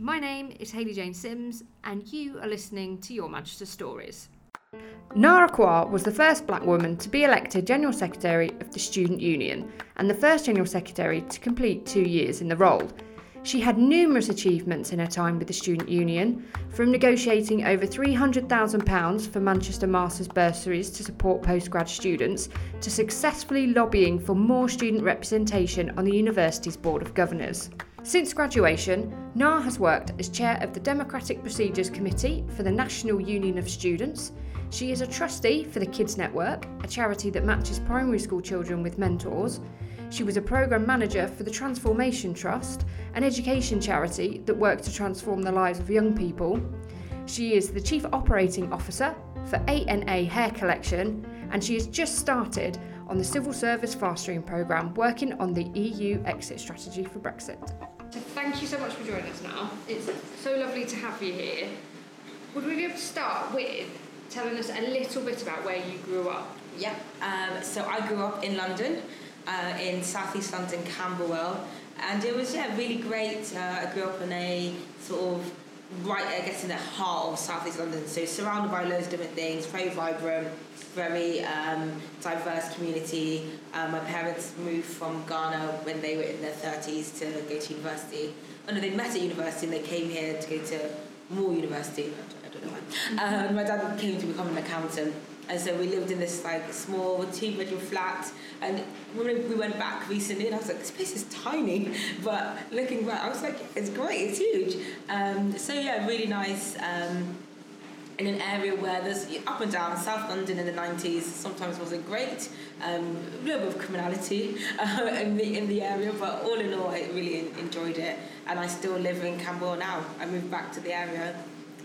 My name is Hayley Jane Sims, and you are listening to Your Manchester Stories. Naa Acquah was the first black woman to be elected General Secretary of the Student Union and the first General Secretary to complete two years in the role. She had numerous achievements in her time with the Student Union, from negotiating over £300,000 for Manchester Masters bursaries to support postgrad students, to successfully lobbying for more student representation on the university's Board of Governors. Since graduation, Naa has worked as chair of the Democratic Procedures Committee for the National Union of Students. She is a trustee for the Kids Network, a charity that matches primary school children with mentors. She was a programme manager for the Transformation Trust, an education charity that works to transform the lives of young people. She is the Chief Operating Officer for ANA Hair Collection, and she has just started on the Civil Service Fast Stream Programme working on the EU exit strategy for Brexit. Thank you so much for joining us now. It's so lovely to have you here. Would we be able to start with telling us a little bit about where you grew up? Yeah, um, so I grew up in London uh, in southeast London, Camberwell, and it was yeah really great. Uh, I grew up in a sort of right, I guess, in the heart of southeast London, so surrounded by loads of different things, very vibrant, very um, diverse community. Um, my parents moved from Ghana when they were in their 30s to go to university. Oh no, they met at university and they came here to go to more university. I don't know why. Um, my dad came to become an accountant and so we lived in this like small two bedroom flat. And we went back recently, and I was like, this place is tiny. But looking back, I was like, it's great, it's huge. Um, so yeah, really nice. Um, in an area where there's up and down. South London in the 90s sometimes wasn't great. Um, a little bit of criminality uh, in, the, in the area, but all in all, I really enjoyed it. And I still live in Camberwell now. I moved back to the area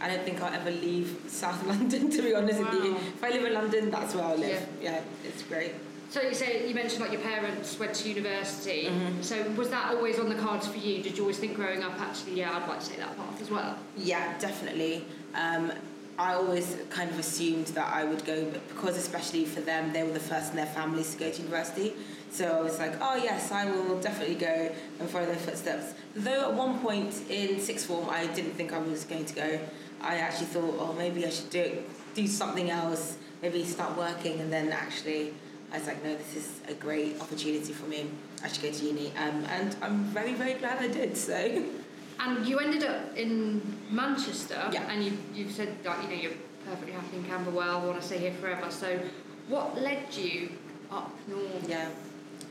I don't think I'll ever leave South London, to be honest wow. with you. If I live in London, that's where I'll live. Yeah, yeah it's great. So you say you mentioned like your parents went to university. Mm-hmm. So was that always on the cards for you? Did you always think growing up, actually, yeah, I'd like to take that path as well? Yeah, definitely. Um, I always kind of assumed that I would go because, especially for them, they were the first in their families to go to university. So I was like, oh yes, I will definitely go and follow their footsteps. Though at one point in sixth form, I didn't think I was going to go. I actually thought, oh, maybe I should do do something else, maybe start working, and then actually I was like, no, this is a great opportunity for me. I should go to uni, um, and I'm very, very glad I did. So. And you ended up in Manchester, yeah. and you you've said that you know you're perfectly happy in Camberwell, want to stay here forever. So, what led you up north? Yeah.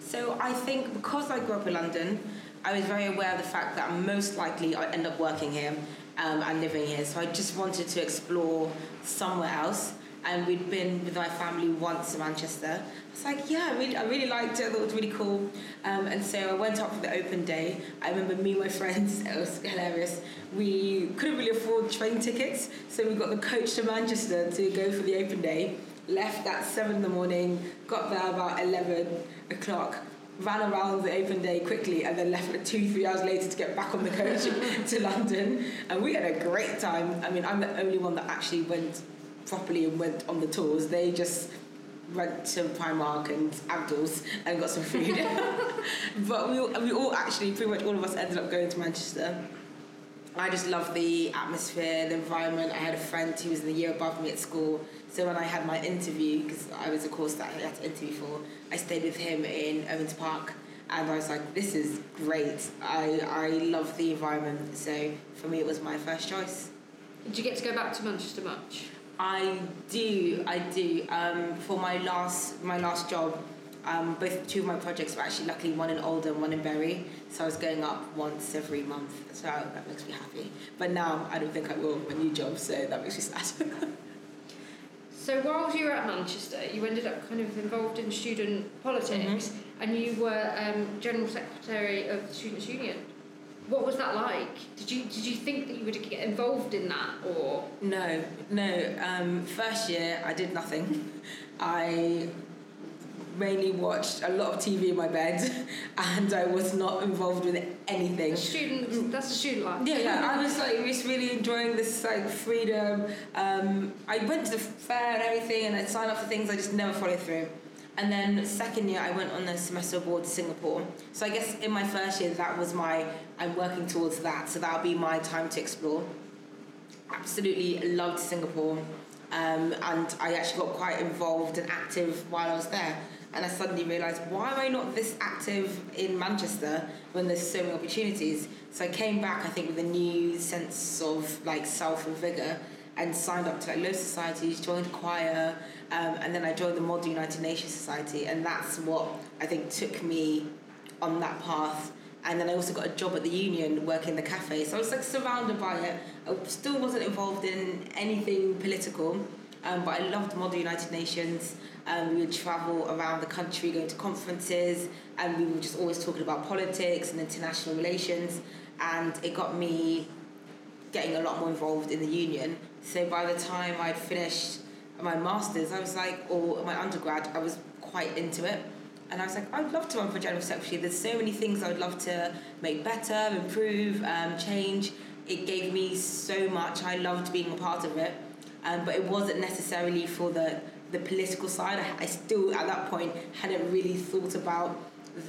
So I think because I grew up in London, I was very aware of the fact that most likely I'd end up working here um, and living here. So I just wanted to explore somewhere else. And we'd been with my family once to Manchester. I was like, yeah, I really, I really liked it. I thought it was really cool. Um, and so I went up for the open day. I remember me and my friends, it was hilarious. We couldn't really afford train tickets, so we got the coach to Manchester to go for the open day. Left at 7 in the morning, got there about 11 o'clock ran around the open day quickly and then left like two, three hours later to get back on the coach to London. And we had a great time. I mean, I'm the only one that actually went properly and went on the tours. They just went to Primark and Abdul's and got some food. but we, we all actually, pretty much all of us ended up going to Manchester. I just love the atmosphere, the environment. I had a friend who was in the year above me at school so when I had my interview, because I was a course that I had to interview for, I stayed with him in Owens Park, and I was like, "This is great. I I love the environment." So for me, it was my first choice. Did you get to go back to Manchester much? I do. I do. Um, for my last my last job, um, both two of my projects were actually luckily one in Oldham, one in Bury. So I was going up once every month. So that makes me happy. But now I don't think I will my new job. So that makes me sad. So while you were at Manchester, you ended up kind of involved in student politics, mm-hmm. and you were um, general secretary of the Students' Union. What was that like? Did you did you think that you would get involved in that, or no? No. Um, first year, I did nothing. I mainly watched a lot of TV in my bed, and I was not involved with anything. A student, that's a student life. Yeah, yeah. I was like just really enjoying this like freedom. Um, I went to the fair and everything, and I signed up for things I just never followed through. And then second year, I went on a semester abroad to Singapore. So I guess in my first year, that was my, I'm working towards that. So that'll be my time to explore. Absolutely loved Singapore. Um, and I actually got quite involved and active while I was there. And I suddenly realised, why am I not this active in Manchester when there's so many opportunities? So I came back, I think, with a new sense of like self and vigour and signed up to like low societies, joined choir, um, and then I joined the Model United Nations Society, and that's what I think took me on that path. And then I also got a job at the union working the cafe, so I was like surrounded by it. I still wasn't involved in anything political, um, but I loved Model United Nations. Um, we would travel around the country, going to conferences, and we were just always talking about politics and international relations. And it got me getting a lot more involved in the union. So by the time I'd finished my masters, I was like, or my undergrad, I was quite into it. And I was like, I'd love to run for general secretary. There's so many things I would love to make better, improve, um, change. It gave me so much. I loved being a part of it. Um, but it wasn't necessarily for the, the political side. I, I still, at that point, hadn't really thought about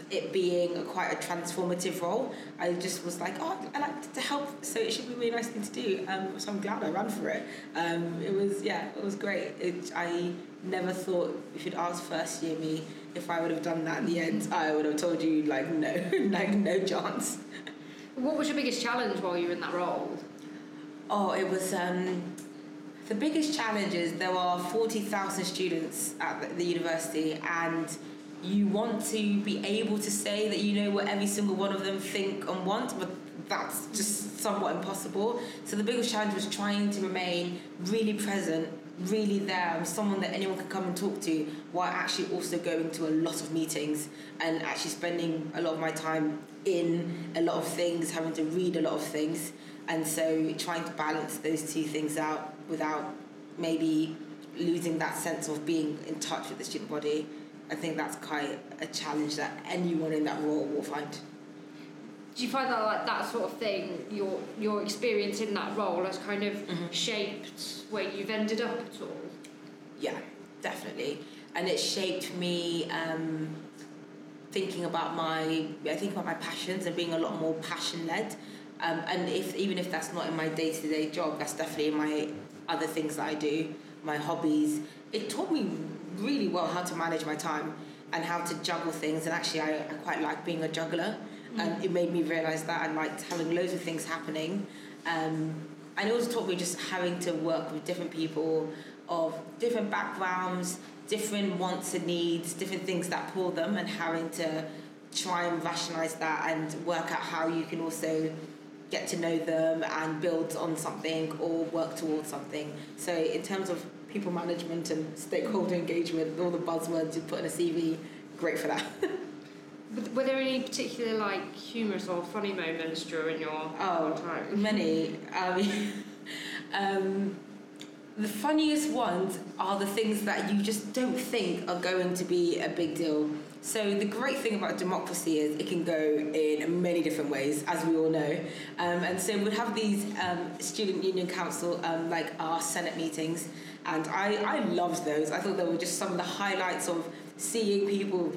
it being a, quite a transformative role. I just was like, oh, I like to help, so it should be a really nice thing to do. Um, so I'm glad I ran for it. Um, it was, yeah, it was great. It, I never thought if you'd asked first year me if I would have done that in the end, I would have told you like no, like no chance. What was your biggest challenge while you were in that role? Oh, it was. Um, the biggest challenge is there are 40,000 students at the university and you want to be able to say that you know what every single one of them think and want, but that's just somewhat impossible. So the biggest challenge was trying to remain really present, really there, and someone that anyone could come and talk to, while actually also going to a lot of meetings and actually spending a lot of my time in a lot of things, having to read a lot of things, and so trying to balance those two things out without maybe losing that sense of being in touch with the student body I think that's quite a challenge that anyone in that role will find. Do you find that like that sort of thing, your your experience in that role has kind of mm-hmm. shaped where you've ended up at all? Yeah, definitely, and it shaped me um, thinking about my I think about my passions and being a lot more passion led. Um, and if even if that's not in my day to day job, that's definitely in my other things that I do, my hobbies. It taught me really well how to manage my time and how to juggle things. And actually, I, I quite like being a juggler. Mm-hmm. And it made me realize that I liked having loads of things happening. Um, and it also taught me just having to work with different people of different backgrounds, different wants and needs, different things that pull them, and having to try and rationalize that and work out how you can also get to know them and build on something or work towards something. So, in terms of people management and stakeholder engagement, all the buzzwords you put in a CV, great for that. Were there any particular like humorous or funny moments during your oh time? Many. Um, um, the funniest ones are the things that you just don't think are going to be a big deal. So the great thing about democracy is it can go in many different ways, as we all know. Um, and so we'd have these um, student union council, um, like our Senate meetings, and I, I loved those. I thought they were just some of the highlights of seeing people,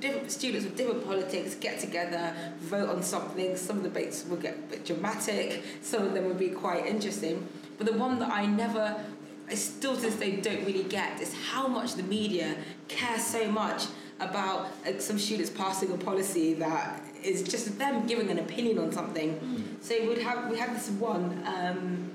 different students with different politics get together, vote on something. Some of the debates would get a bit dramatic, some of them would be quite interesting. But the one that I never, I still to this day don't really get is how much the media care so much about uh, some students passing a policy that is just them giving an opinion on something. Mm. So we'd have we had this one. Um,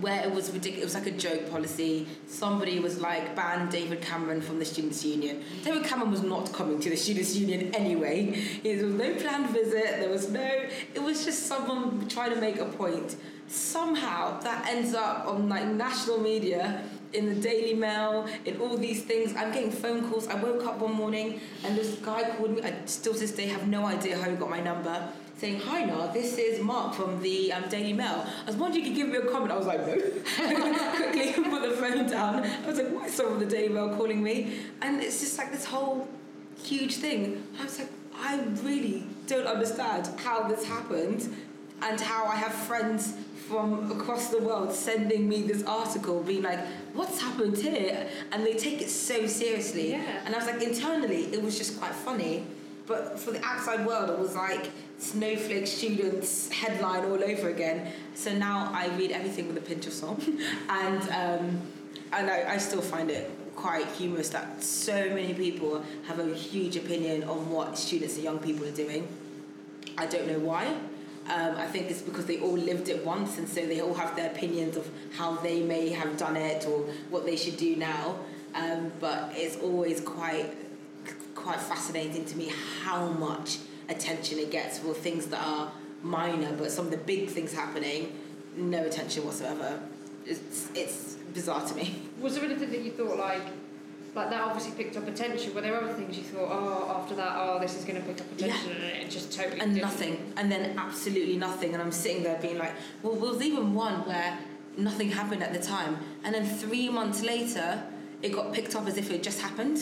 where it was ridiculous. It was like a joke policy. Somebody was like, ban David Cameron from the Students' Union. David Cameron was not coming to the Students' Union anyway. There was no planned visit. There was no. It was just someone trying to make a point. Somehow that ends up on like national media. In the Daily Mail, in all these things, I'm getting phone calls. I woke up one morning and this guy called me. I still to this day have no idea how he got my number saying, Hi, Naa, this is Mark from the um, Daily Mail. I was wondering if you could give me a comment. I was like, No. Quickly put the phone down. I was like, Why is someone from the Daily Mail calling me? And it's just like this whole huge thing. I was like, I really don't understand how this happened and how I have friends from across the world sending me this article, being like, "What's happened here?" And they take it so seriously. Yeah. And I was like, internally, it was just quite funny, but for the outside world, it was like snowflake students headline all over again. So now I read everything with a pinch of salt, and um, and I, I still find it quite humorous that so many people have a huge opinion on what students and young people are doing. I don't know why. Um, I think it's because they all lived it once, and so they all have their opinions of how they may have done it or what they should do now. Um, but it's always quite quite fascinating to me how much attention it gets for things that are minor, but some of the big things happening, no attention whatsoever. It's it's bizarre to me. Was there anything that you thought like, like that obviously picked up attention? Were there other things you thought, oh, after that, oh, this is going to pick up attention, and it just totally and didn't? nothing, and then absolutely nothing. And I'm sitting there being like, well, there was even one where nothing happened at the time, and then three months later, it got picked up as if it just happened,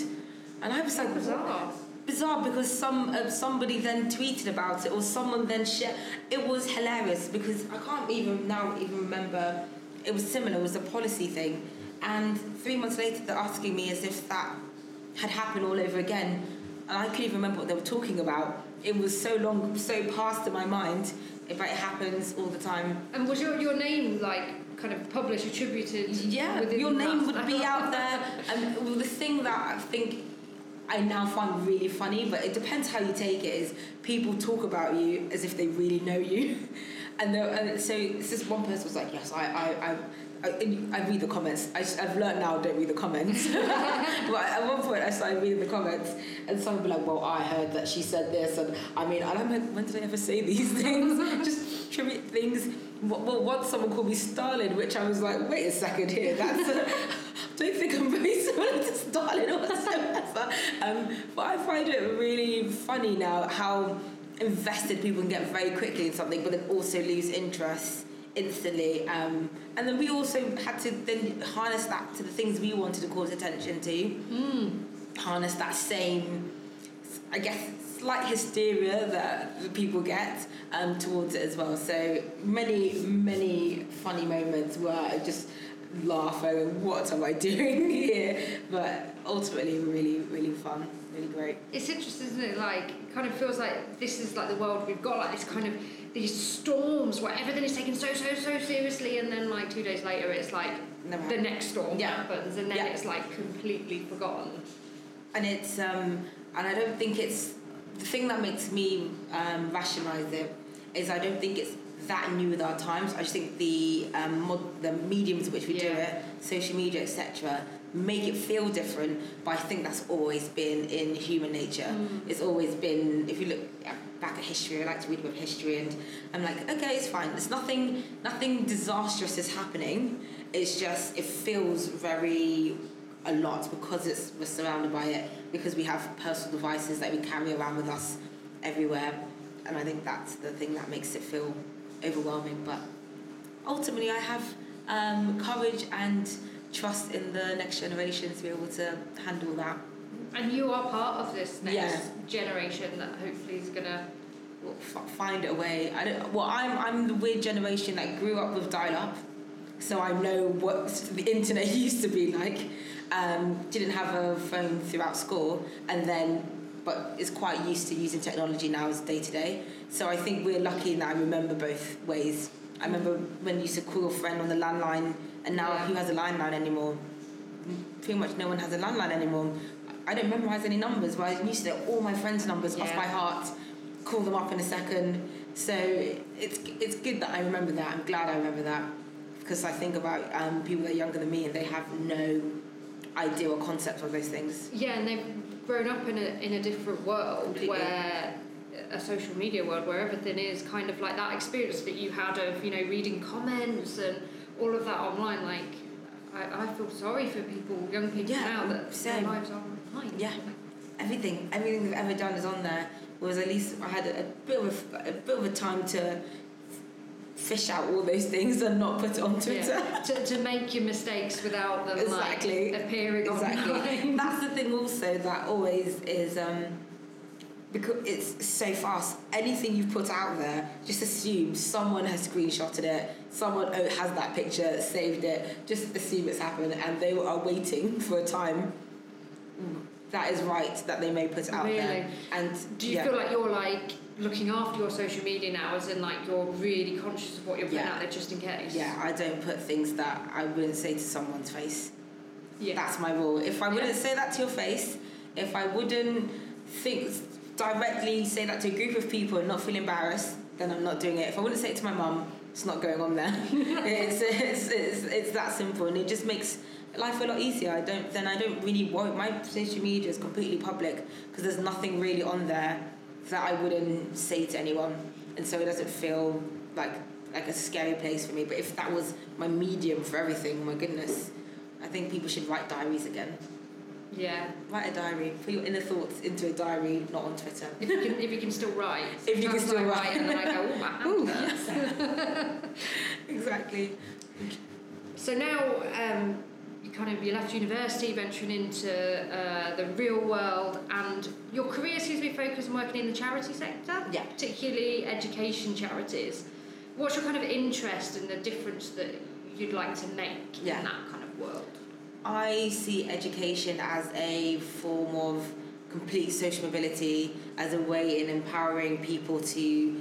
and I was like, Bizarre. bizarre because some uh, somebody then tweeted about it or someone then shared. It was hilarious because I can't even now even remember. It was similar. It was a policy thing, and three months later they're asking me as if that had happened all over again, and I couldn't even remember what they were talking about. It was so long, so past in my mind. But it happens all the time. And was your, your name like kind of published, attributed? Yeah, your name would be out there. And well, the thing that I think I now find really funny, but it depends how you take it, is people talk about you as if they really know you. And, and so this one person was like, yes, I, I, I, I, I read the comments. I, I've learned now don't read the comments. but at one point I started reading the comments and someone would be like, well, I heard that she said this. And I mean, and I'm like, when did I ever say these things? just tribute things. Well, once someone called me Stalin, which I was like, wait a second here, that's... A, don't think I'm very similar to Stalin or whatsoever. Um, but I find it really funny now how invested people can get very quickly in something, but then also lose interest instantly. Um, and then we also had to then harness that to the things we wanted to cause attention to. Harness that same, I guess, slight hysteria that people get um, towards it as well. So many, many funny moments where I just laugh and what am I doing here? But ultimately, really, really fun, really great. It's interesting, isn't it? Like, it kind of feels like this is like the world we've got, like this kind of these storms where everything is taken so, so, so seriously, and then like two days later, it's like Never the next storm Yeah. happens, and then Yeah. it's like completely forgotten. and it's um, and I don't think it's the thing that makes me um, rationalize it is I don't think it's that new with our times. I just think the um, mod- the mediums in which we do it, social media, etc., make it feel different. But I think that's always been in human nature. It's always been. If you look back at history, I like to read about history, and I'm like, okay, it's fine. There's nothing nothing disastrous is happening. It's just it feels very a lot because it's we're surrounded by it because we have personal devices that we carry around with us everywhere and I think that's the thing that makes it feel overwhelming but ultimately I have um, courage and trust in the next generation to be able to handle that And you are part of this next Yeah. generation that hopefully is gonna. Well, f- find a way I don't well I'm, I'm the weird generation that grew up with dial-up so I know what the internet used to be like um, didn't have a phone throughout school and then but is quite used to using technology now as day to day so I think we're lucky in that I remember both ways I remember when you used to call a friend on the landline and now Yeah. who has a landline anymore pretty much no one has a landline anymore I don't memorize any numbers but I used to know all my friends' numbers off by heart call them up in a second. So it's it's good that I remember that. I'm glad I remember that because I think about um, people that are younger than me and they have no idea or concept of those things. Yeah, and they've grown up in a in a different world Completely. where a social media world where everything is kind of like that experience that you had of you know reading comments and all of that online. Like, I, I feel sorry for people, young people Yeah, now that same. their lives are online. Yeah. Everything, everything they've ever done is on there. Whereas at least I had a, a bit of a, a bit of a time to fish out all those things and not put it on Twitter. Yeah. to, to make your mistakes without them Exactly. like appearing Exactly. online. That's the thing also that always is um, because it's so fast. Anything you put out there, just assume someone has screenshotted it, someone oh, has that picture, saved it. Just assume it's happened, and they are waiting for a time that is right that they may put it out Really? there. And Do you yeah. feel like you're like looking after your social media now, as in like you're really conscious of what you're putting Yeah. out there just in case? Yeah, I don't put things that I wouldn't say to someone's face. Yeah. That's my rule. If I wouldn't Yeah. say that to your face, if I wouldn't think directly say that to a group of people and not feel embarrassed, then I'm not doing it. If I wouldn't say it to my mum, it's not going on there. it's, it's, it's, it's that simple, and it just makes life a lot easier. I don't then I don't really worry. My social media is completely public because there's nothing really on there that I wouldn't say to anyone, and so it doesn't feel like like a scary place for me. But if that was my medium for everything, oh my goodness, I think people should write diaries again. Yeah. Write a diary. Put your inner thoughts into a diary, not on Twitter. If you can, if you can still write. If you can still I write. and then I go, oh, my hand Ooh, exactly. So now um, you kind of you left university, venturing into uh, the real world, and your career seems to be focused on working in the charity sector, Yeah. particularly education charities. What's your kind of interest in the difference that you'd like to make Yeah. in that kind of world? I see education as a form of complete social mobility, as a way in empowering people to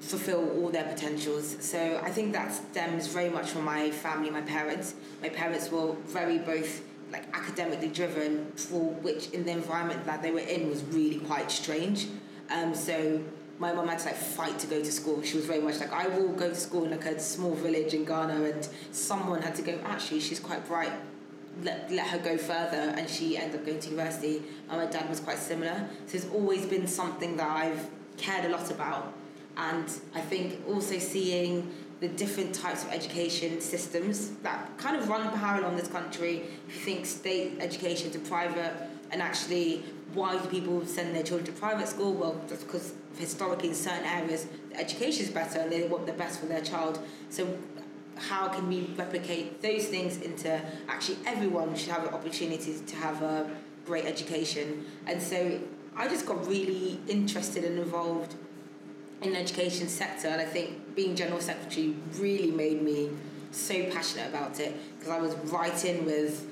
fulfill all their potentials. So I think that stems very much from my family, my parents. My parents were very both like academically driven, for which in the environment that they were in was really quite strange. Um, so my mum had to like fight to go to school. She was very much like, I will go to school in like a small village in Ghana, and someone had to go. Actually, she's quite bright. Let, let her go further, and she ended up going to university. And my dad was quite similar. So it's always been something that I've cared a lot about and I think also seeing the different types of education systems that kind of run parallel in this country. If you think state education to private, and actually, why do people send their children to private school? Well, that's because historically in certain areas the education is better and they want the best for their child. So how can we replicate those things into actually everyone should have an opportunity to have a great education? And so I just got really interested and involved in the education sector and I think being general secretary really made me so passionate about it because I was right in with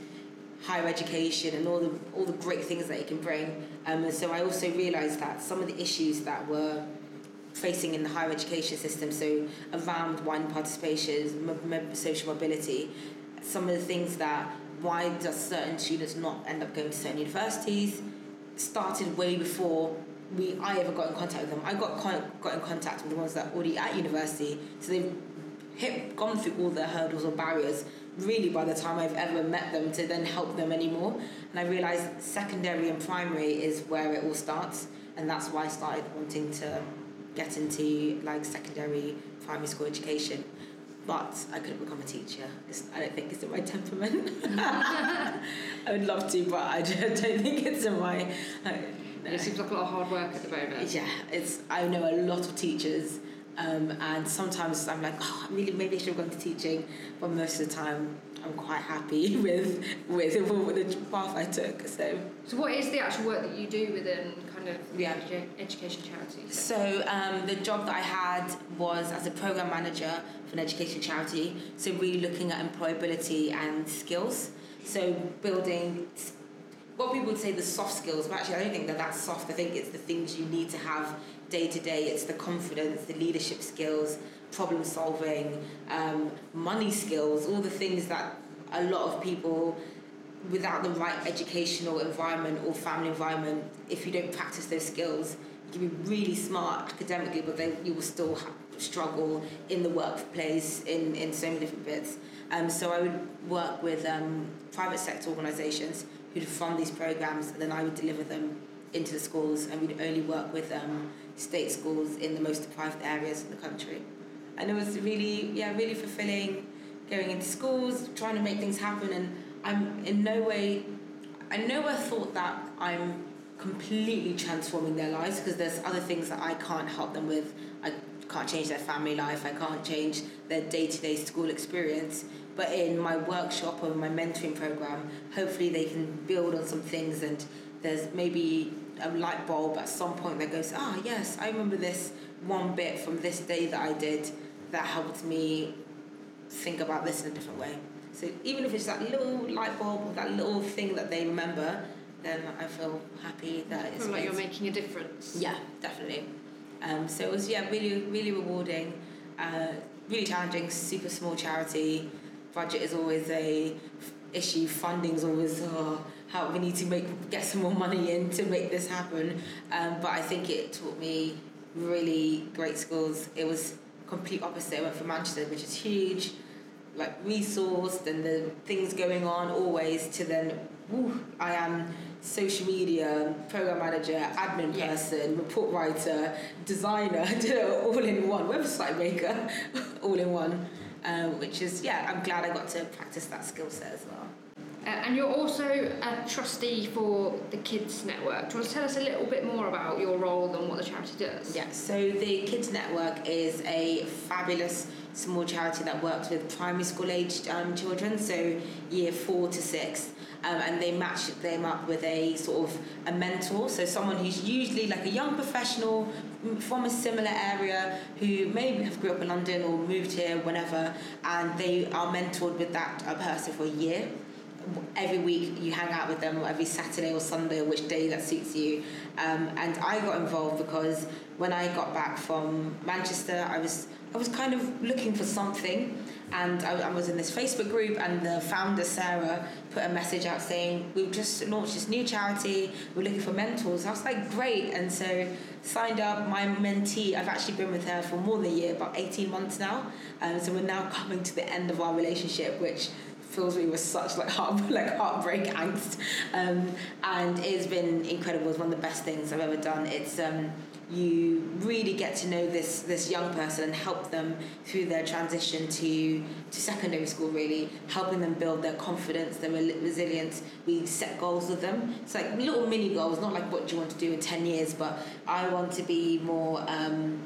higher education and all the all the great things that it can bring um, and so I also realised that some of the issues that were facing in the higher education system so around wine participation social mobility some of the things that why does certain students not end up going to certain universities started way before we I ever got in contact with them. I got con- got in contact with the ones that are already at university, so they've hit gone through all their hurdles or barriers. Really, by the time I've ever met them to then help them anymore, and I realised secondary and primary is where it all starts, and that's why I started wanting to get into like secondary primary school education. But I couldn't become a teacher. It's, I don't think it's in my temperament. I would love to, but I don't think it's in my. I, It seems like a lot of hard work at the moment. yeah, it's. I know a lot of teachers, um, and sometimes I'm like, oh, really, maybe I should have gone to teaching, but most of the time I'm quite happy with with, with the path I took. So So what is the actual work that you do within kind of the Yeah. edu- education charities? So um, the job that I had was as a program manager for an education charity. So really looking at employability and skills. So building what people would say the soft skills, but actually I don't think that that's soft. I think it's the things you need to have day to day. It's the confidence, the leadership skills, problem solving, um, money skills, all the things that a lot of people without the right educational environment or family environment, if you don't practice those skills, you can be really smart academically, but then you will still struggle in the workplace in, in so many different bits. Um, so I would work with um, private sector organisations who'd fund these programs, and then I would deliver them into the schools, and we'd only work with um, state schools in the most deprived areas in the country. And it was really, yeah, really fulfilling going into schools, trying to make things happen, and I'm in no way, I nowhere thought that I'm completely transforming their lives because there's other things that I can't help them with. I can't change their family life, I can't change their day to day school experience. But in my workshop or my mentoring program, hopefully they can build on some things and there's maybe a light bulb at some point that goes, ah, yes, I remember this one bit from this day that I did that helped me think about this in a different way. So even if it's that little light bulb, that little thing that they remember, then I feel happy that it's. Like you're making a difference. Yeah, definitely. Um, so it was yeah really really rewarding, uh, really challenging. Super small charity. Budget is always a f- issue. Funding is always oh, how we need to make get some more money in to make this happen. Um, but I think it taught me really great skills. It was complete opposite. I went for Manchester, which is huge, like resourced and the things going on always. To then, woo, I am social media, program manager, admin Yeah. person, report writer, designer, all in one, website maker, all in one. Um, which is yeah, I'm glad I got to practice that skill set as well. Uh, and you're also a trustee for the Kids Network. Do you want to tell us a little bit more about your role and what the charity does? Yeah, so the Kids Network is a fabulous small charity that works with primary school aged um, children, so year four to six. Um, and they match them up with a sort of a mentor, so someone who's usually like a young professional from a similar area who maybe have grew up in London or moved here, whenever, and they are mentored with that uh, person for a year every week you hang out with them or every Saturday or Sunday or which day that suits you. Um, and I got involved because when I got back from Manchester, I was I was kind of looking for something. And I, I was in this Facebook group, and the founder Sarah put a message out saying we've just launched this new charity. We're looking for mentors. I was like, great, and so signed up. My mentee, I've actually been with her for more than a year, about eighteen months now. Um, so we're now coming to the end of our relationship, which fills me with such like heart like heartbreak angst. Um, and it's been incredible. It's one of the best things I've ever done. It's um, you really get to know this this young person and help them through their transition to to secondary school really. Helping them build their confidence their resilience. We set goals with them. It's like little mini goals not like what do you want to do in 10 years but I want to be more um,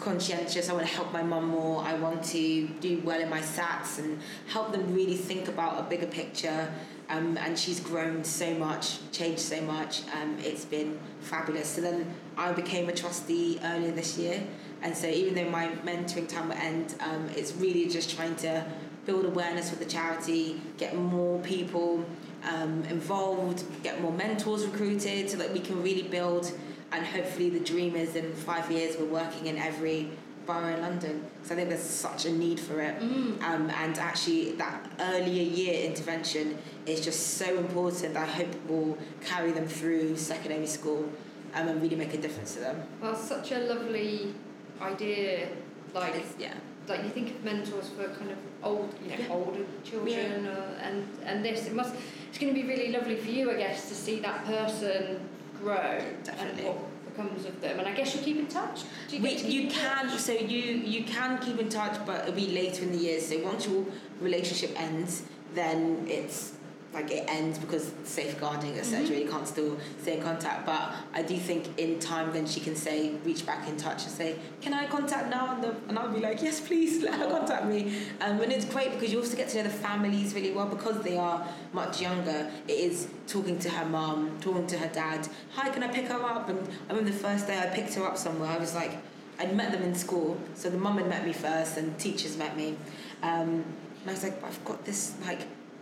conscientious. I want to help my mum more. I want to do well in my SATs and help them really think about a bigger picture. Um, and she's grown so much, changed so much. Um, it's been fabulous. So then I became a trustee earlier this year. And so even though my mentoring time will end, um, it's really just trying to build awareness with the charity, get more people um, involved, get more mentors recruited so that we can really build and hopefully the dream is in five years we're working in every borough in London. So I think there's such a need for it. Mm. Um, and actually that earlier year intervention is just so important that I hope will carry them through secondary school um, and really make a difference to them. Well, such a lovely idea. Like, It's- yeah. like you think of mentors for kind of old, you know, Yeah. older children, uh, and and this it must. It's going to be really lovely for you, I guess, to see that person grow Definitely. and what becomes of them. And I guess you keep in touch. Do you, We, you can touch? so you you can keep in touch but it'll be later in the year so once your relationship ends then it's like it ends because safeguarding etc Mhm. you can't still stay in contact. But I do think in time then she can say reach back in touch and say can I contact now? And, the, and I'll be like yes please let her contact me. Um, and it's great because you also get to know the families really well. Because they are much younger it is talking to her mum talking to her dad hi can I pick her up? And I remember the first day I picked her up somewhere I was like I'd met them in school, so the mum had met me first, and teachers met me. Um, and I was like, I've got this like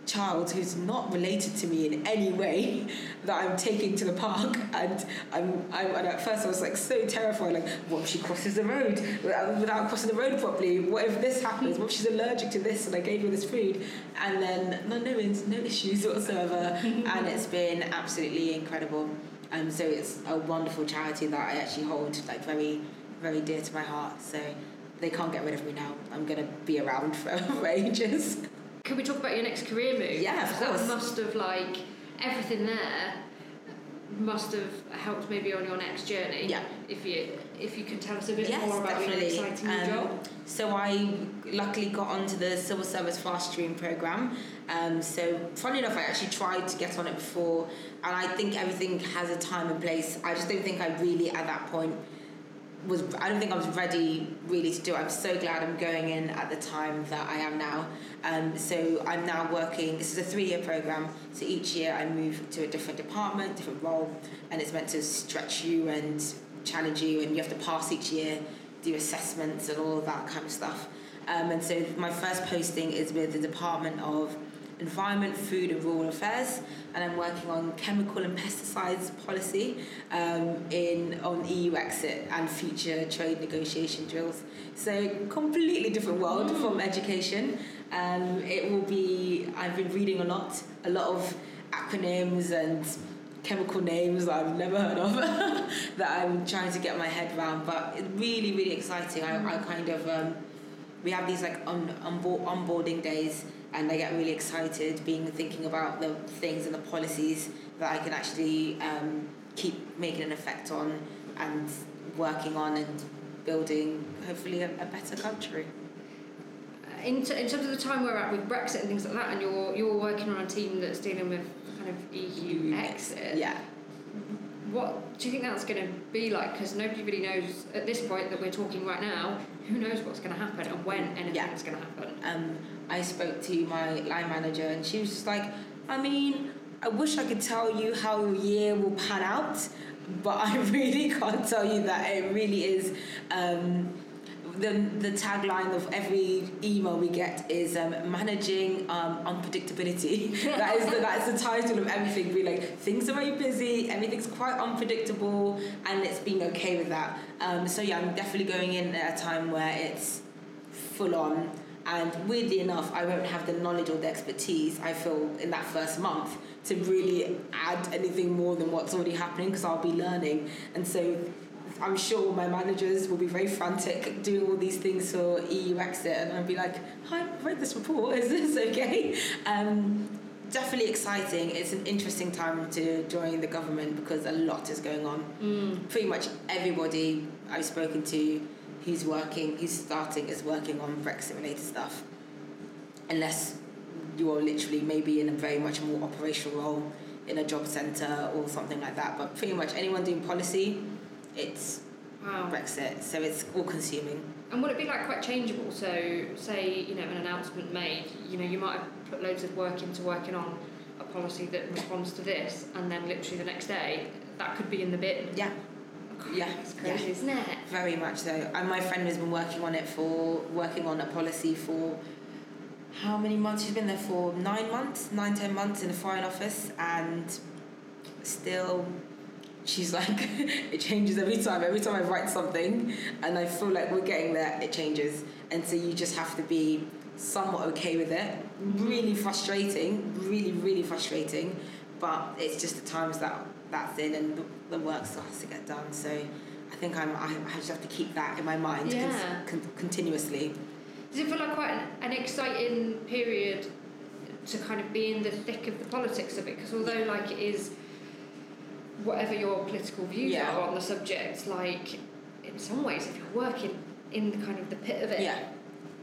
child who's not related to me in any way that I'm taking to the park, and I'm, I'm and at first I was like so terrified, like what if she crosses the road without, without crossing the road properly? What if this happens? What if she's allergic to this? And I gave her this food, and then no, no, no issues whatsoever, and it's been absolutely incredible. Um, so it's a wonderful charity that I actually hold like very, very dear to my heart. So they can't get rid of me now. I'm gonna be around for, for ages. Can we talk about your next career move? Yeah, of course. That must have like everything there must have helped maybe on your next journey. Yeah. If you if you can tell us a bit Yes, more about definitely. your exciting new Um, job. So I luckily got onto the civil service fast stream program. Um, so funny enough, I actually tried to get on it before, and I think everything has a time and place. I just don't think I really at that point was I don't think I was ready really to do. it. I'm so glad I'm going in at the time that I am now. Um, so I'm now working. This is a three-year program. So each year I move to a different department, different role, and it's meant to stretch you and challenge you, and you have to pass each year, do assessments and all of that kind of stuff. Um, and so my first posting is with the Department of Environment, Food and Rural Affairs, and I'm working on chemical and pesticides policy um, in on EU exit and future trade negotiation drills. So completely different world from education. Um, it will be. I've been reading a lot, a lot of acronyms and chemical names that I've never heard of that I'm trying to get my head around. But it's really, really exciting. I, I kind of um, we have these like on, onboard, onboarding days and I get really excited being thinking about the things and the policies that I can actually um, keep making an effect on and working on and building hopefully a, a better country. In, t- in terms of the time we're at with Brexit and things like that, and you're you're working on a team that's dealing with kind of EU exit. Yeah. What do you think that's going to be like? Because nobody really knows at this point that we're talking right now. Who knows what's going to happen and when anything's Yeah. going to happen? um, I spoke to my line manager and she was just like, I mean, I wish I could tell you how your year will pan out, but I really can't tell you that it really is. Um, the, the tagline of every email we get is um, managing um, unpredictability. that is the, that is the title of everything. Be like things are very busy, everything's quite unpredictable, and it's being okay with that. Um, so yeah, I'm definitely going in at a time where it's full on. And weirdly enough, I won't have the knowledge or the expertise I feel in that first month to really add anything more than what's already happening because I'll be learning. And so I'm sure my managers will be very frantic doing all these things for EU exit, and I'll be like, Hi, I've read this report, is this okay? Um, definitely exciting. It's an interesting time to join the government because a lot is going on. Pretty much everybody I've spoken to who's working, who's starting, is working on Brexit related stuff. Unless you're literally maybe in a very much more operational role in a job centre or something like that. But pretty much anyone doing policy, it's Wow. Brexit, so it's all consuming. And would it be like quite changeable? So, say you know an announcement made, you know you might have put loads of work into working on a policy that responds to this, and then literally the next day that could be in the bin. Yeah, yeah, It's crazy, yeah. isn't it? very much so. And my friend has been working on it for working on a policy for how many months? She's been there for nine months, nine ten months in the foreign office, and still. She's like, it changes every time. Every time I write something and I feel like we're getting there, it changes. And so you just have to be somewhat okay with it. Really frustrating, really, really frustrating. But it's just the times that that's in and the, the work still has to get done. So I think I'm, I, I just have to keep that in my mind Yeah. con- continuously. Does it feel like quite an, an exciting period to kind of be in the thick of the politics of it? Because although like it is, whatever your political views Yeah. are on the subject, like in some ways, if you're working in the kind of the pit of it, Yeah.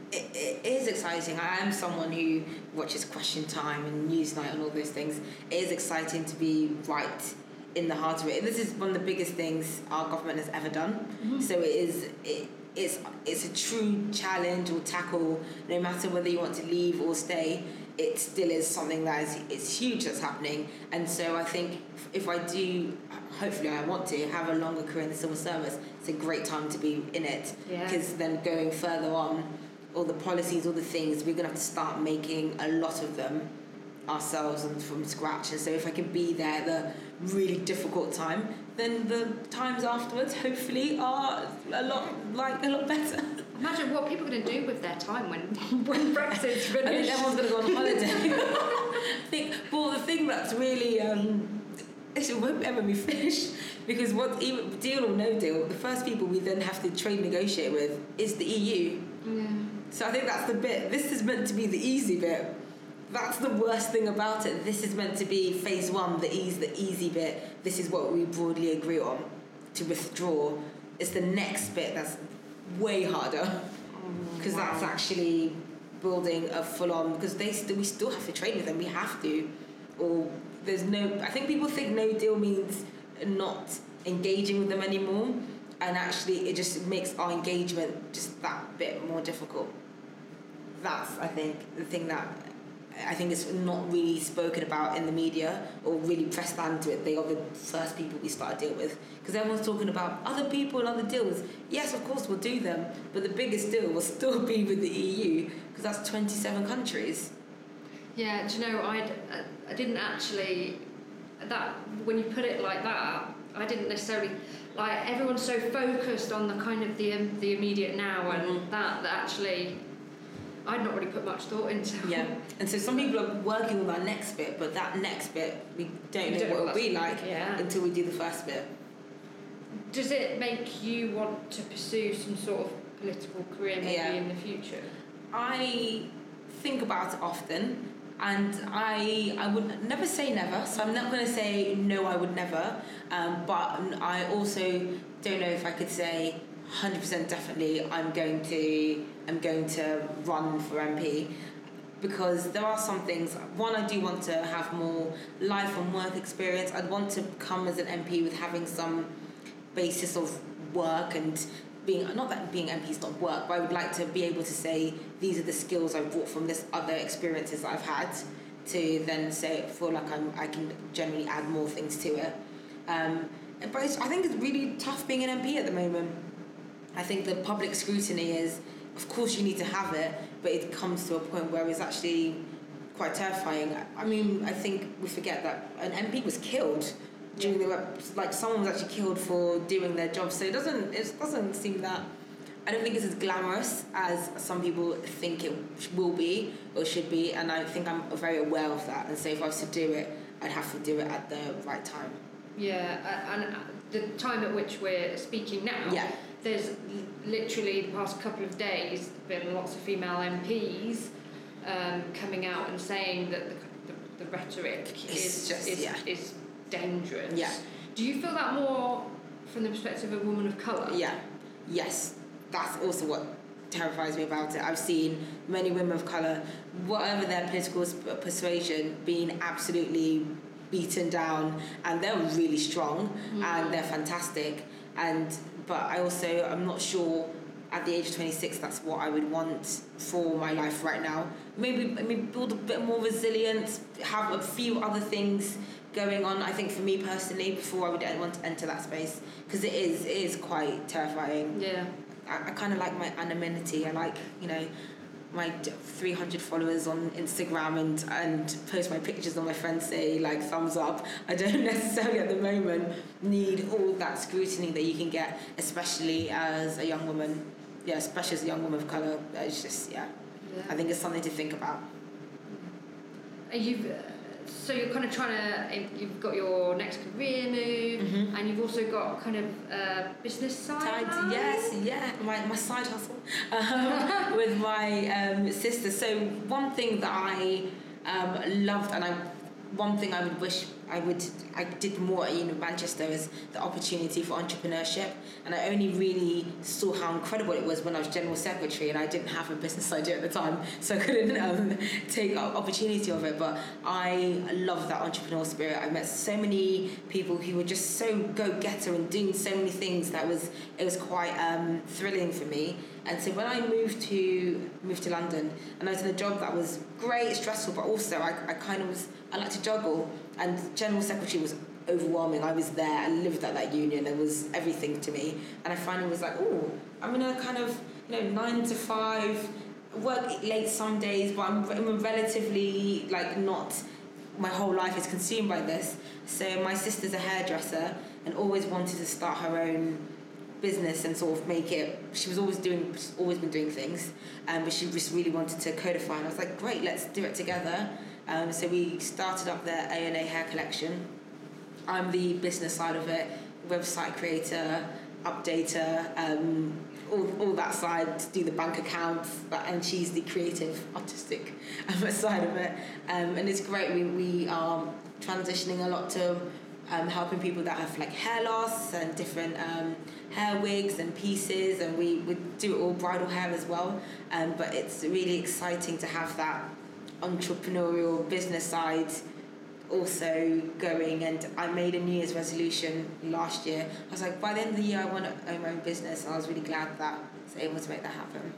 It, it is exciting. I am someone who watches Question Time and Newsnight and all those things. It is exciting to be right in the heart of it. This is one of the biggest things our government has ever done. Mm-hmm. So it is it, it's it's a true challenge or tackle. No matter whether you want to leave or stay, it still is something that is it's huge that's happening. And so I think if I do, hopefully I want to have a longer career in the civil service. It's a great time to be in it Yeah. because then going further on, all the policies, all the things, we're gonna have to start making a lot of them ourselves and from scratch. And so if I can be there at the really difficult time, then the times afterwards hopefully are a lot like a lot better. Imagine what people are going to do with their time when when Brexit's finished. I think everyone's gonna go on holiday. I think, well, the thing that's really um, it won't ever be finished because what even deal or no deal, the first people we then have to trade negotiate with is the EU. Yeah. So I think that's the bit. This is meant to be the easy bit. That's the worst thing about it. This is meant to be phase one, the ease, the easy bit. This is what we broadly agree on. To withdraw, it's the next bit that's way harder oh, because that's actually building a full on. Because they still, we still have to trade with them. We have to, or there's no. I think people think no deal means not engaging with them anymore. and actually it just makes our engagement just that bit more difficult. That's I think the thing that I think is not really spoken about in the media or really pressed onto it. They are the first people we start to deal with because everyone's talking about other people and other deals. Yes, of course we'll do them, but the biggest deal will still be with the EU because that's 27 countries. Yeah, do you know, I I didn't actually that when you put it like that, I didn't necessarily like everyone's so focused on the kind of the um, the immediate now and Mhm. that that actually I'd not really put much thought into. Yeah, and so some people are working on our next bit, but that next bit we don't You know don't what what it'll be like yeah. until we do the first bit. Does it make you want to pursue some sort of political career maybe Yeah. in the future? I think about it often, and I I would never say never. So I'm not going to say no. I would never. Um, but I also don't know if I could say 100% definitely I'm going to I'm going to run for MP because there are some things. One, I do want to have more life and work experience. I'd want to come as an MP with having some basis of work and being not that being MP is not work, but I would like to be able to say these are the skills I've brought from this other experiences that I've had to then say feel like I'm I can generally add more things to it. Um, but I think it's really tough being an MP at the moment. I think the public scrutiny is, of course, you need to have it, but it comes to a point where it's actually quite terrifying. I mean, I think we forget that an MP was killed during the like someone was actually killed for doing their job. So it doesn't it doesn't seem that. I don't think it's as glamorous as some people think it will be or should be, and I think I'm very aware of that. And so if I was to do it, I'd have to do it at the right time. Yeah, and uh, the time at which we're speaking now, Yeah. there's literally the past couple of days been lots of female MPs um, coming out and saying that the, the, the rhetoric It's is, just- is, yeah. is dangerous. Yeah. Do you feel that more from the perspective of a woman of colour? Yeah, yes, that's also what terrifies me about it. I've seen many women of colour, whatever their political persuasion, being absolutely beaten down, and they're really strong mm-hmm. and they're fantastic. And but I also I'm not sure at the age of 26 that's what I would want for my life right now. Maybe maybe build a bit more resilience, have a few other things going on. I think for me personally, before I would want to enter that space, because it is it is quite terrifying. Yeah. I, I kind of like my anonymity. I like you know my 300 followers on Instagram and and post my pictures and my friends say like thumbs up. I don't necessarily at the moment need all that scrutiny that you can get, especially as a young woman. Yeah, especially as a young woman of color. It's just yeah. yeah. I think it's something to think about. Are you uh, so you're kind of trying to you've got your next career move Mhm. and you've also got kind of a business side Side, yes, yeah, my, my side hustle um, with my um, sister. So one thing that I um, loved, and I one thing I would wish I would I did more at Uni Manchester as the opportunity for entrepreneurship, and I only really saw how incredible it was when I was general secretary, and I didn't have a business idea at the time, so I couldn't um, take opportunity of it. But I love that entrepreneurial spirit. I met so many people who were just so go getter and doing so many things that was it was quite um, thrilling for me. And so when I moved to moved to London, and I was in a job that was great, stressful, but also I, I kind of was I like to juggle, and general secretary was overwhelming. I was there, I lived at that union, it was everything to me, and I finally was like, oh, I'm in a kind of you know nine to five, work late some days, but I'm, I'm relatively like not. My whole life is consumed by this. So my sister's a hairdresser and always wanted to start her own business and sort of make it. She was always doing, always been doing things, um, but she just really wanted to codify. And I was like, great, let's do it together. Um, so we started up the A and A hair collection. I'm the business side of it, website creator, updater, um, all, all that side, do the bank accounts, but, and she's the creative, artistic um, side of it. Um, and it's great. We, we are transitioning a lot to um, helping people that have like hair loss and different um, hair wigs and pieces, and we, we do all bridal hair as well. Um, but it's really exciting to have that entrepreneurial business side also going and I made a New Year's resolution last year. I was like, by the end of the year, I want to own my own business. I was really glad that I was able to make that happen.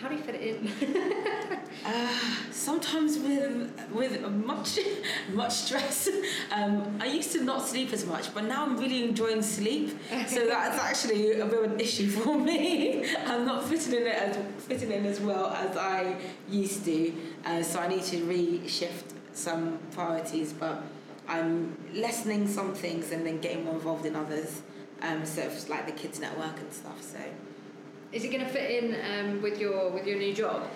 How do you fit it in? uh, sometimes with with much much stress. Um, I used to not sleep as much, but now I'm really enjoying sleep. So that's actually a bit of an issue for me. I'm not fitting in it as fitting in as well as I used to. Uh, so I need to reshift some priorities, but I'm lessening some things and then getting more involved in others. Um, so it's like the kids network and stuff. So, is it going to fit in um, with your with your new job?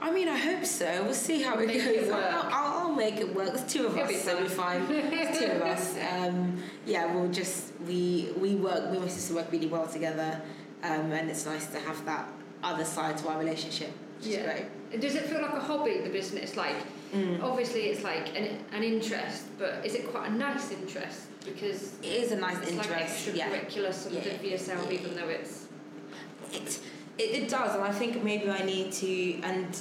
I mean, I hope so. We'll see how it Make goes. it work. I'll, I'll, I'll make it work. There's two of It'll us, so we're fine. Two of us. Um, yeah, we'll just we we work. We and my sister work really well together, um, and it's nice to have that other side to our relationship. Which is great. Does it feel like a hobby, the business? Like, Mm. obviously, it's like an, an interest, but is it quite a nice interest? Because It is a nice it's interest. like yeah. extracurricular something Yeah. for yourself, Yeah. even though it's. It, it it does, and I think maybe I need to. And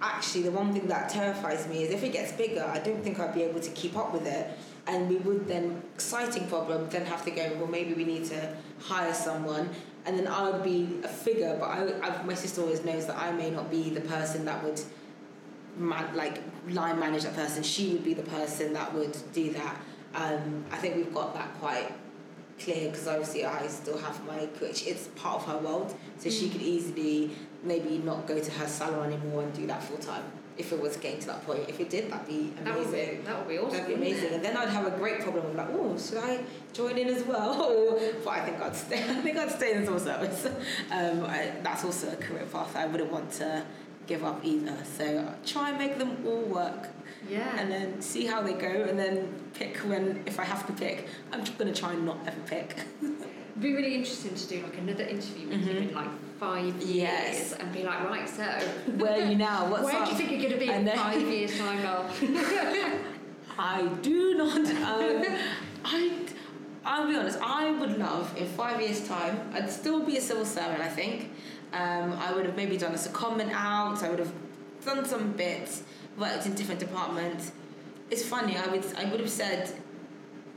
actually, the one thing that terrifies me is if it gets bigger, I don't think I'd be able to keep up with it, and we would then exciting problem then have to go. Well, maybe we need to hire someone, and then I would be a figure. But I, I my sister always knows that I may not be the person that would. Man, like line manage that person, she would be the person that would do that. Um, I think we've got that quite clear because obviously I still have my coach. It's part of her world, so she Mm. could easily maybe not go to her salon anymore and do that full time. If it was getting to that point, if it did, that'd be That would be, amazing. that would be awesome. That'd be amazing, and then I'd have a great problem of like, oh, should I join in as well? Or, but I think I'd stay. I think I'd stay in the civil service. Um, I, that's also a career path I wouldn't want to give up either. So I'll try and make them all work Yeah. and then see how they go and then pick when if I have to pick I'm just gonna try and not ever pick It'd be really interesting to do like another interview with you Mhm. in like five years and be like, right, so where are you now what's where up do you think you're going to be And in then- five years' time now? I do not um, I I'll be honest I would love in five years time I'd still be a civil servant I think um, I would have maybe done a secondment out I would have done some bits worked in different departments it's funny I would I would have said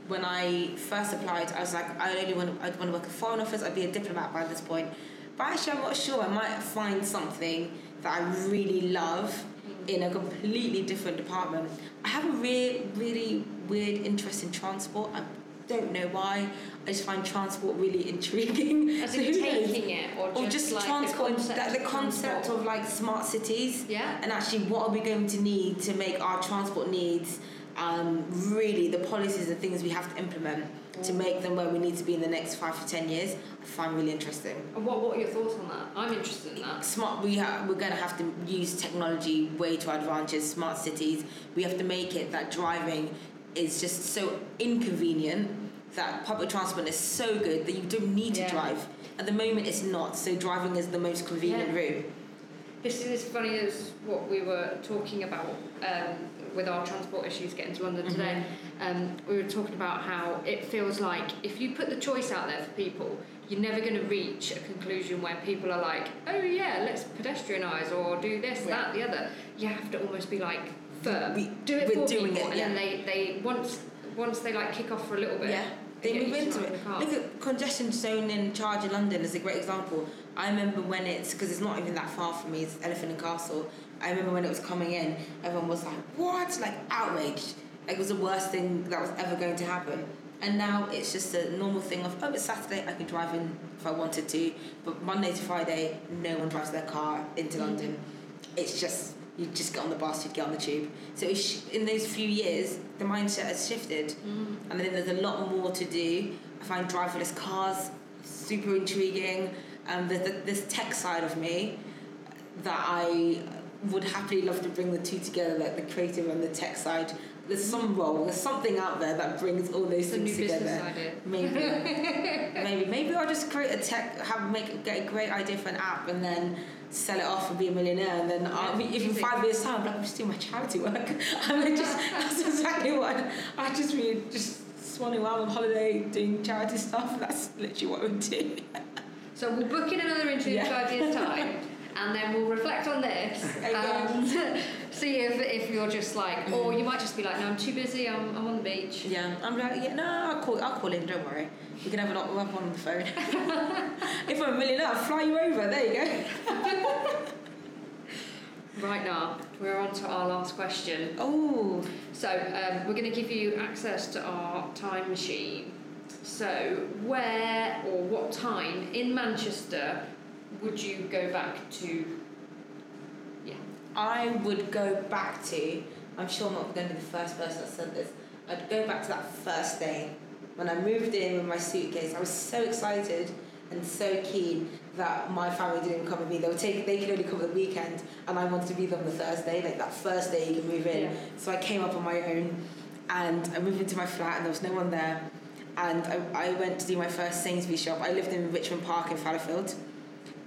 when I first applied, I was like, I only want I'd want to work in foreign office. I'd be a diplomat by this point. But actually, I'm not sure. I might find something that I really love in a completely different department. I have a really, really weird interest in transport. I don't know why. I just find transport really intriguing. As So in taking it or just, Or just like transport, the concept, that the concept transport? of like smart cities Yeah. and actually what are we going to need to make our transport needs um, really the policies and things we have to implement to make them where we need to be in the next five to ten years I find really interesting. And what, what are your thoughts on that? I'm interested in that. Smart, we ha- we're going to have to use technology way to our advantage. Smart cities, we have to make it that driving is just so inconvenient that public transport is so good that you don't need to Yeah. drive. At the moment, it's not. So driving is the most convenient Yeah. route. This is funny as what we were talking about um, with our transport issues getting to London today. Um, we were talking about how it feels like if you put the choice out there for people, you're never going to reach a conclusion where people are like, oh yeah, let's pedestrianise or do this, Yeah. that, the other. You have to almost be like firm, We- do it we're for doing people, it, and then they, they once once they like kick off for a little bit. Yeah, they move into it. Look at congestion zone in charge in London is a great example. I remember when it's because it's not even that far from me. It's Elephant and Castle. I remember when it was coming in, everyone was like, "What?" Like outraged. Like it was the worst thing that was ever going to happen. And now it's just a normal thing of, oh, it's Saturday, I can drive in if I wanted to. But Monday to Friday, no one drives their car into mm. London. It's just you just get on the bus, you'd get on the tube. So sh- in those few years, the mindset has shifted, Mm. and then there's a lot more to do. I find driverless cars super intriguing. Um, there's the, this tech side of me that I would happily love to bring the two together, like the creative and the tech side. There's some role, there's something out there that brings all those It's a new things together. Maybe, maybe, maybe I'll just create a tech, have make get a great idea for an app, and then sell it off and be a millionaire. And then I'll be, if in five years' time, I'm like, I'm just doing my charity work. I mean, just that's exactly what I, I just really just swanning around on holiday doing charity stuff. That's literally what I would do. So we'll book in another interview in five years' time. and then we'll reflect on this and see if, if you're just like, or you might just be like, no, I'm too busy. I'm, I'm on the beach. Yeah, I'm like, yeah, no, I'll call, I'll call in. Don't worry. We can have an we'll have one on the phone. if I'm a millionaire, I'll fly you over. There you go. Right now, we're on to our last question. Oh, So, um, we're going to give you access to our time machine. So, where or what time in Manchester would you go back to? Yeah. I would go back to. I'm sure I'm not going to be the first person that said this. I'd go back to that first day when I moved in with my suitcase. I was so excited and so keen that my family didn't come with me. They would take. They could only come the weekend, and I wanted to be there on the Thursday, like that first day you can move in. Yeah. So I came up on my own, and I moved into my flat, and there was no one there. And I, I went to do my first Sainsbury's shop. I lived in Richmond Park in Fallowfield.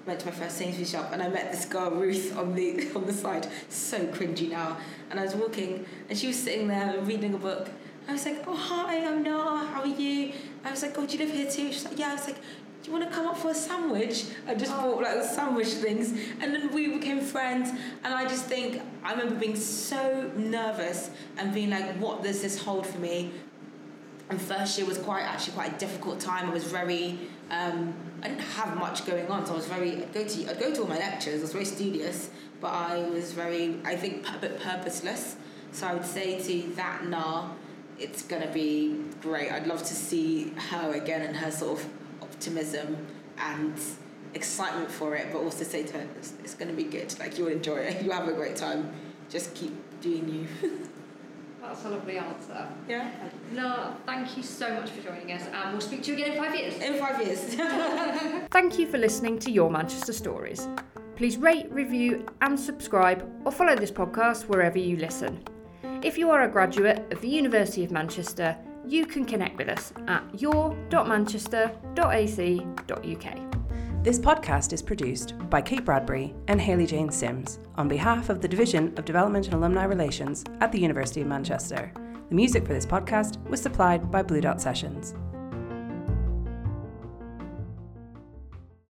Went to my first Sainsbury's shop, and I met this girl Ruth on the on the side. So cringy now. And I was walking, and she was sitting there reading a book. I was like, "Oh hi, I'm Naa. How are you?" I was like, "Oh, do you live here too?" She's like, "Yeah." I was like, "Do you want to come up for a sandwich?" I just Oh. bought like sandwich things, and then we became friends. And I just think I remember being so nervous and being like, "What does this hold for me?" And first year was quite actually quite a difficult time. I was very um, I didn't have much going on, so I was very I'd go to I'd go to all my lectures. I was very studious, but I was very I think a bit purposeless. So I would say to that Naa, it's gonna be great. I'd love to see her again and her sort of optimism and excitement for it, but also say to her it's, it's gonna be good. Like you'll enjoy it. You'll have a great time. Just keep doing you. That's a lovely answer. yeah. No, thank you so much for joining us, and we'll speak to you again in five years. In five years. Thank you for listening to Your Manchester Stories. Please rate, review, and subscribe, or follow this podcast wherever you listen. If you are a graduate of the University of Manchester, you can connect with us at your.manchester.ac.uk. This podcast is produced by Kate Bradbury and Haley Jane Sims on behalf of the Division of Development and Alumni Relations at the University of Manchester. The music for this podcast was supplied by Blue Dot Sessions.